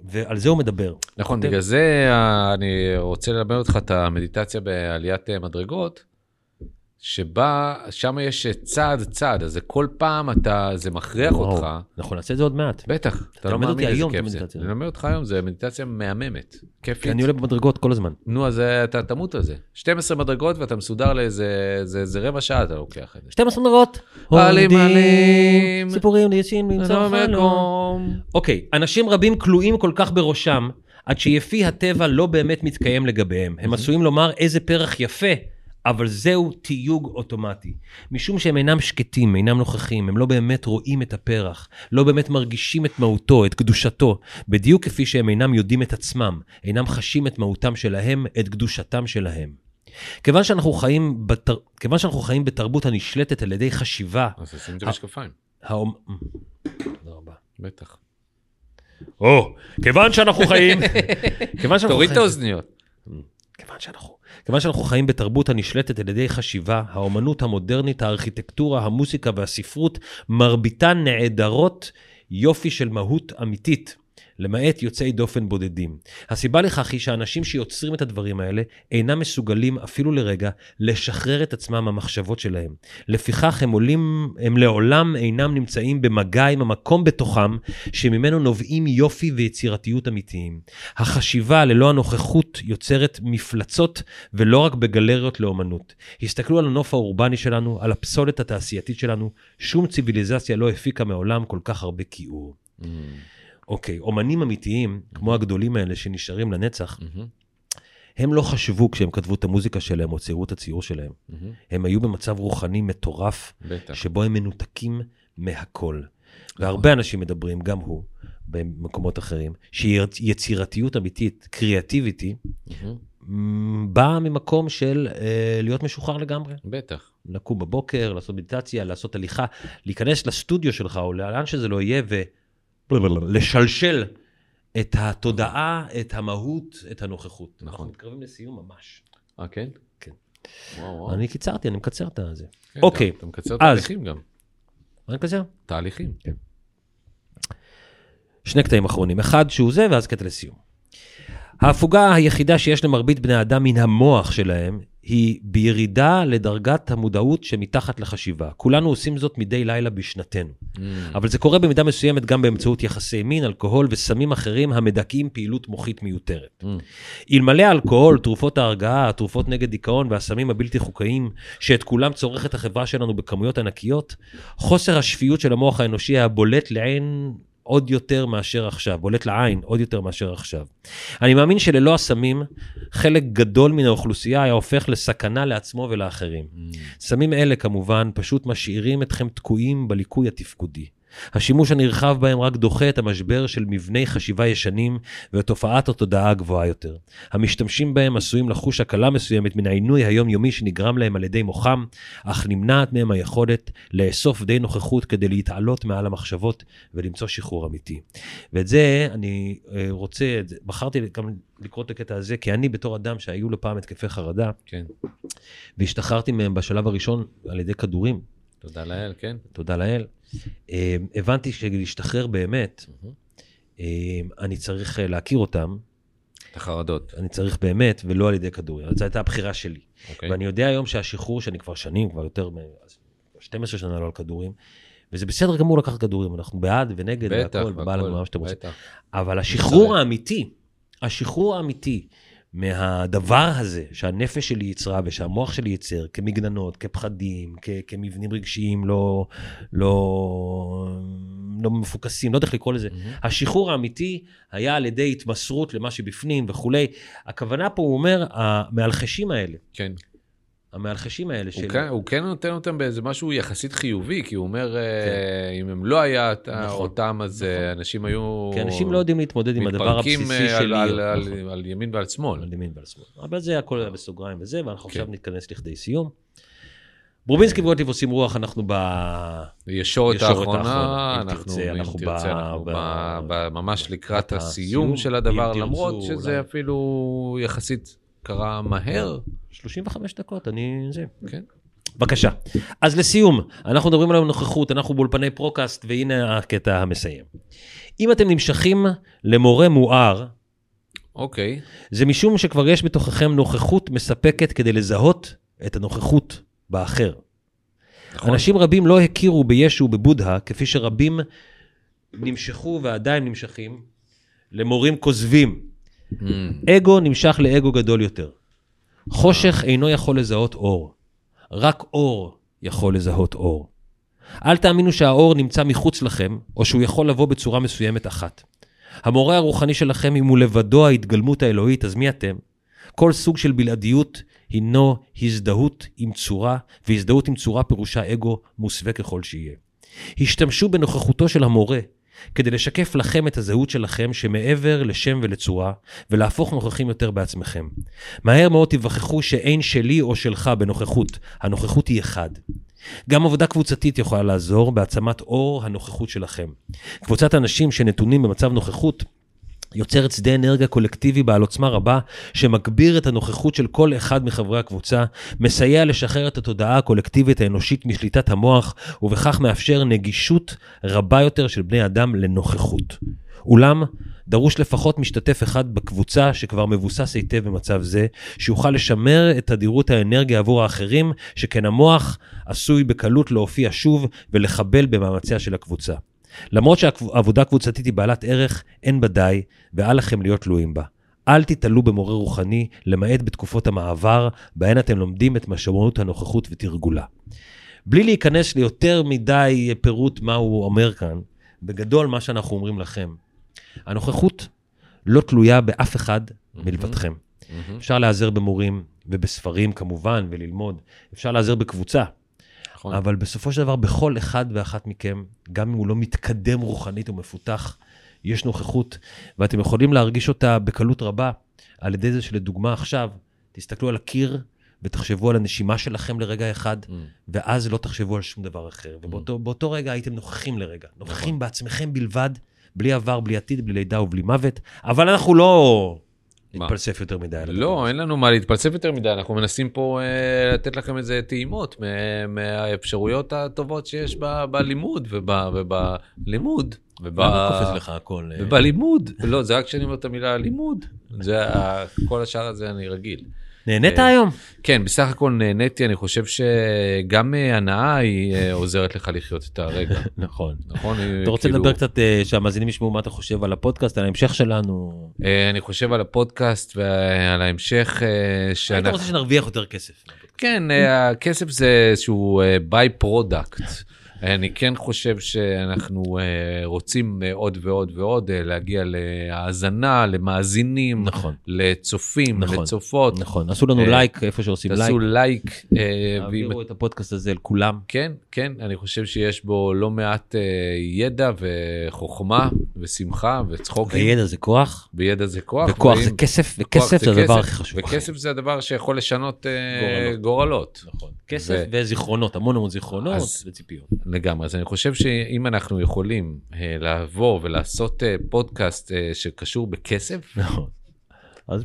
ועל זה הוא מדבר. נכון, בגלל זה אה, אני רוצה ללמד אותך את המדיטציה בעליית אה, מדרגות, שבה, שם יש צעד צעד, אז כל פעם אתה, זה מכריח וואו, אותך. אנחנו נעשה את זה עוד מעט. בטח, אתה לא תלמד אותי מאמין איזה כיף זה. אני אלמד אותך היום, זה מדיטציה מהממת, כיפית. כי אני עולה במדרגות כל הזמן. נו, אז אה, אתה תמות על זה. 12 מדרגות ואתה מסודר לאיזה זה, זה רבע שעה אתה לוקח את זה. 12 מדרגות. עלים, עומדים, עלים. סיפורים ניסים למצוא לא חלום. אוקיי, אנשים רבים כלואים כל כך בראשם, עד שיפי הטבע לא באמת מתקיים לגביהם. הם עשויים לומר איזה פרח יפה, אבל זהו תיוג אוטומטי. משום שהם אינם שקטים, אינם נוכחים, הם לא באמת רואים את הפרח, לא באמת מרגישים את מהותו, את קדושתו, בדיוק כפי שהם אינם יודעים את עצמם, אינם חשים את מהותם שלהם, את קדושתם שלהם. כיוון שאנחנו חיים, בתר... כיוון שאנחנו חיים בתרבות הנשלטת על ידי חשיבה, אז שים את המשקפיים, האומ... תודה רבה. בטח. או, כיוון שאנחנו חיים... כיוון שאנחנו תוריד את חיים- האוזניות. כיוון שאנחנו, כיוון שאנחנו חיים בתרבות הנשלטת על ידי חשיבה, האומנות המודרנית, הארכיטקטורה, המוסיקה והספרות, מרביתן נעדרות יופי של מהות אמיתית. למעט יוצאי דופן בודדים. הסיבה לכך היא שאנשים שיוצרים את הדברים האלה אינם מסוגלים אפילו לרגע לשחרר את עצמם מהמחשבות שלהם. לפיכך הם עולים, הם לעולם אינם נמצאים במגע עם המקום בתוכם שממנו נובעים יופי ויצירתיות אמיתיים. החשיבה ללא הנוכחות יוצרת מפלצות ולא רק בגלריות לאומנות. הסתכלו על הנוף האורבני שלנו, על הפסולת התעשייתית שלנו, שום ציוויליזציה לא הפיקה מעולם כל כך הרבה כיעור. Mm, אוקיי, אומנים אמיתיים, כמו הגדולים האלה שנשארים לנצח, הם לא חשבו כשהם כתבו את המוזיקה שלהם או ציירו את הציור שלהם. הם היו במצב רוחני מטורף, בטח. שבו הם מנותקים מהכל. והרבה אנשים מדברים, גם הוא, במקומות אחרים, שיצירתיות אמיתית, קריאטיביטי. מ, באה ממקום של אה, להיות משוחרר לגמרי. בטח. לקום בבוקר, לעשות מדיטציה, לעשות הליכה, להיכנס לסטודיו שלך או לאן שזה לא יהיה ולשלשל את התודעה, את המהות, את הנוכחות. נכון. אנחנו מתקרבים לסיום ממש. אה, כן? כן. וואו, וואו. אני קיצרתי, אני מקצר את זה. כן, אוקיי, אתה- מקצר אז- תהליכים גם. אני מקצר. תהליכים. שני קטעים אחרונים, אחד שהוא זה ואז קטע לסיום. ההפוגה היחידה שיש למרבית בני אדם מן המוח שלהם היא בירידה לדרגת המודעות שמתחת לחשיבה. כולנו עושים זאת מדי לילה בשנתנו. Mm, אבל זה קורה במידה מסוימת גם באמצעות יחסי מין, אלכוהול וסמים אחרים המדכאים פעילות מוחית מיותרת. mm. אלמלא האלכוהול, תרופות ההרגעה, התרופות נגד דיכאון והסמים הבלתי חוקיים, שאת כולם צורכת החברה שלנו בכמויות ענקיות, חוסר השפיות של המוח האנושי היה בולט לעין עוד יותר מאשר עכשיו, בולט לעין עוד יותר מאשר עכשיו. אני מאמין שללא הסמים, חלק גדול מן האוכלוסייה היה הופך לסכנה לעצמו ולאחרים. סמים אלה כמובן פשוט משאירים אתכם תקועים בליקוי התפקודי. השימוש הנרחב בהם רק דוחה את המשבר של מבני חשיבה ישנים ואת תופעת התודעה הגבוהה יותר. המשתמשים בהם עשויים לחוש הקלה מסוימת מן העינוי היומיומי שנגרם להם על ידי מוחם, אך נמנעת מהם היכולת לאסוף די נוכחות כדי להתעלות מעל המחשבות ולמצוא שחרור אמיתי. ואת זה אני אה, רוצה, בחרתי גם לקרוא את הקטע הזה, כי אני בתור אדם שהיו לו פעם התקפי חרדה, כן. והשתחררתי מהם בשלב הראשון על ידי כדורים, תודה לאל, כן. תודה לאל, אה, הבנתי שלהשתחרר באמת, אה, אני צריך אה, להכיר אותם, את החרדות. אני צריך באמת, ולא על ידי כדורים. זו הייתה הבחירה שלי. אוקיי. ואני יודע היום שהשחרור, שאני כבר שנים, כבר יותר מ-12 שנה לא על כדורים, וזה בסדר גמור לקחת כדורים, אנחנו בעד ונגד בטח, והכל, לנו מה שאתם רוצים. אבל השחרור. האמיתי, השחרור האמיתי מהדבר הזה שהנפש שלי יצרה ושהמוח שלי ייצר, כמגננות, כפחדים, כ- כמבנים רגשיים לא, לא, לא מפוקסים, לא יודע איך לקרוא לזה. מהמם. השחרור האמיתי היה על ידי התמסרות למה שבפנים וכולי. הכוונה פה, הוא אומר, המאלחשים האלה, כן. המאלחשים האלה הוא של... כן- הוא כן נותן אותם באיזה משהו יחסית חיובי, כי הוא אומר, אה, אם הם לא היה כן. נכון, אותם, אז אה, אנשים היו... כי אנשים לא יודעים להתמודד עם הדבר הבסיסי אה, על- להיות. על- נכון. על- על ימין ועל שמאל. על ימין ועל שמאל. אבל זה הכל היה בסוגריים וזה, ואנחנו כן. עכשיו נתכנס לכדי סיום. ברובינסקי וגוטליב עושים רוח, אנחנו ב... ישורת האחרונה, אנחנו, אם תרצה, אנחנו ב- ב- ממש לקראת הסיום של הדבר, למרות שזה. אפילו יחסית קרה מהר. 35 דקות, אני... זה. כן. בבקשה. אז לסיום, אנחנו מדברים על נוכחות, אנחנו באולפני פרוקאסט, והנה הקטע המסיים. אם אתם נמשכים למורה מואר, אוקיי, זה משום שכבר יש בתוככם נוכחות מספקת כדי לזהות את הנוכחות באחר. נכון. אנשים רבים לא הכירו בישו ובבודהה, כפי שרבים נמשכו ועדיין נמשכים למורים כוזבים. Mm, אגו נמשך לאגו גדול יותר. חושך אינו יכול לזהות אור. רק אור יכול לזהות אור. אל תאמינו שהאור נמצא מחוץ לכם, או שהוא יכול לבוא בצורה מסוימת אחת. המורה הרוחני שלכם, אם הוא לבדו ההתגלמות האלוהית, אז מי אתם? כל סוג של בלעדיות הינו הזדהות עם צורה, והזדהות עם צורה פירושה אגו מוסווה ככל שיהיה. השתמשו בנוכחותו של המורה כדי לשקף לכם את הזהות שלכם שמעבר לשם ולצורה, ולהפוך נוכחים יותר בעצמכם. מהר מאוד תיווכחו שאין שלי או שלך בנוכחות, הנוכחות היא אחד. גם עבודה קבוצתית יכולה לעזור בהעצמת אור הנוכחות שלכם. קבוצת אנשים שנתונים במצב נוכחות יוצרת שדה אנרגיה קולקטיבי בעל עוצמה רבה, שמגביר את הנוכחות של כל אחד מחברי הקבוצה, מסייע לשחרר את התודעה הקולקטיבית האנושית משליטת המוח, ובכך מאפשר נגישות רבה יותר של בני אדם לנוכחות. אולם, דרוש לפחות משתתף אחד בקבוצה שכבר מבוסס היטב במצב זה, שיוכל לשמר את תדירות האנרגיה עבור האחרים, שכן המוח עשוי בקלות להופיע שוב ולחבל במאמציה של הקבוצה. למרות שעבודה קבוצתית היא בעלת ערך, אין בה די, ואל לכם להיות תלויים בה. אל תתעלו במורה רוחני, למעט בתקופות המעבר, בהן אתם לומדים את משמעות הנוכחות ותרגולה. בלי להיכנס ליותר מדי פירוט מה הוא אומר כאן, בגדול מה שאנחנו אומרים לכם, הנוכחות לא תלויה באף אחד מלבדכם. מהמם. אפשר להיעזר במורים ובספרים כמובן, וללמוד. אפשר להיעזר בקבוצה, נכון. אבל בסופו של דבר, בכל אחד ואחת מכם, גם אם הוא לא מתקדם רוחנית ומפותח, יש נוכחות, ואתם יכולים להרגיש אותה בקלות רבה, על ידי זה שלדוגמה עכשיו, תסתכלו על הקיר ותחשבו על הנשימה שלכם לרגע אחד, Mm. ואז לא תחשבו על שום דבר אחר. ובאותו באותו רגע הייתם נוכחים לרגע. נוכחים בעצמכם בלבד, בלי עבר, בלי עתיד, בלי לידה ובלי מוות, אבל אנחנו לא מה? נתפלסף יותר מדי. לא. אין לנו מה להתפלסף יותר מדי, אנחנו מנסים פה אה, לתת לכם איזה טעימות מה- מהאפשרויות הטובות שיש ב- בלימוד וב- ובלימוד. וב- למה קופץ לך הכל? אה? ובלימוד. לא, זה רק כשאני אומר את המילה לימוד. זה, כל השאר הזה אני רגיל. נהנית אה, היום? כן, בסך הכל נהניתי, אני חושב שגם אה, הנאה היא אה, עוזרת לך לחיות את הרגע. נכון. נכון? אתה רוצה כאילו- לדבר קצת, שהמאזינים ישמעו מה אתה חושב על הפודקאסט, על ההמשך שלנו? אני חושב על הפודקאסט ועל ההמשך אה, היית שאנחנו... רוצה שנרוויח יותר כסף. כן, הכסף זה איזשהו by-product. אני כן חושב שאנחנו אה, רוצים עוד ועוד ועוד אה, להגיע להאזנה, למאזינים, נכון. לצופים, נכון. לצופות. נכון, עשו לנו אה, לייק איפה שעושים לייק. תעשו לייק. תעבירו את הפודקאסט הזה לכולם. כן, כן, אני חושב שיש בו לא מעט ידע וחוכמה ושמחה וצחוקים. וידע זה כוח, בידע זה כוח. וכוח ואם- זה כסף, וכסף זה הדבר הכי חשוב. וכסף זה הדבר שיכול לשנות אה, גורלות. גורלות. נכון. כסף וזיכרונות, המון המון זיכרונות אז- וציפיות. לגמרי. אז אני חושב שאם אנחנו יכולים אה, לעבור ולעשות אה, פודקאסט אה, שקשור בכסף, נכון. אז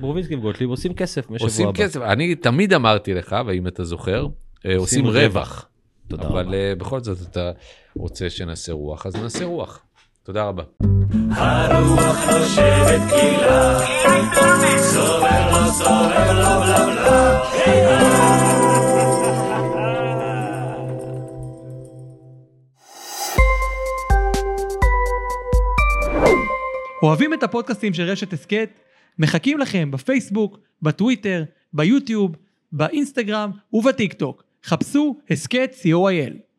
ברובינסקי וגוטליב עושים כסף משבוע הבא. עושים כסף. אני תמיד אמרתי לך, והאם אתה זוכר, עושים רווח. רווח. תודה אבל רבה. בכל זאת אתה רוצה שנעשה רוח, אז נעשה רוח. תודה רבה. אוהבים את הפודקאסטים של רשת הסכת? מחכים לכם בפייסבוק, בטוויטר, ביוטיוב, באינסטגרם ובטיק טוק. חפשו הסכת co.il.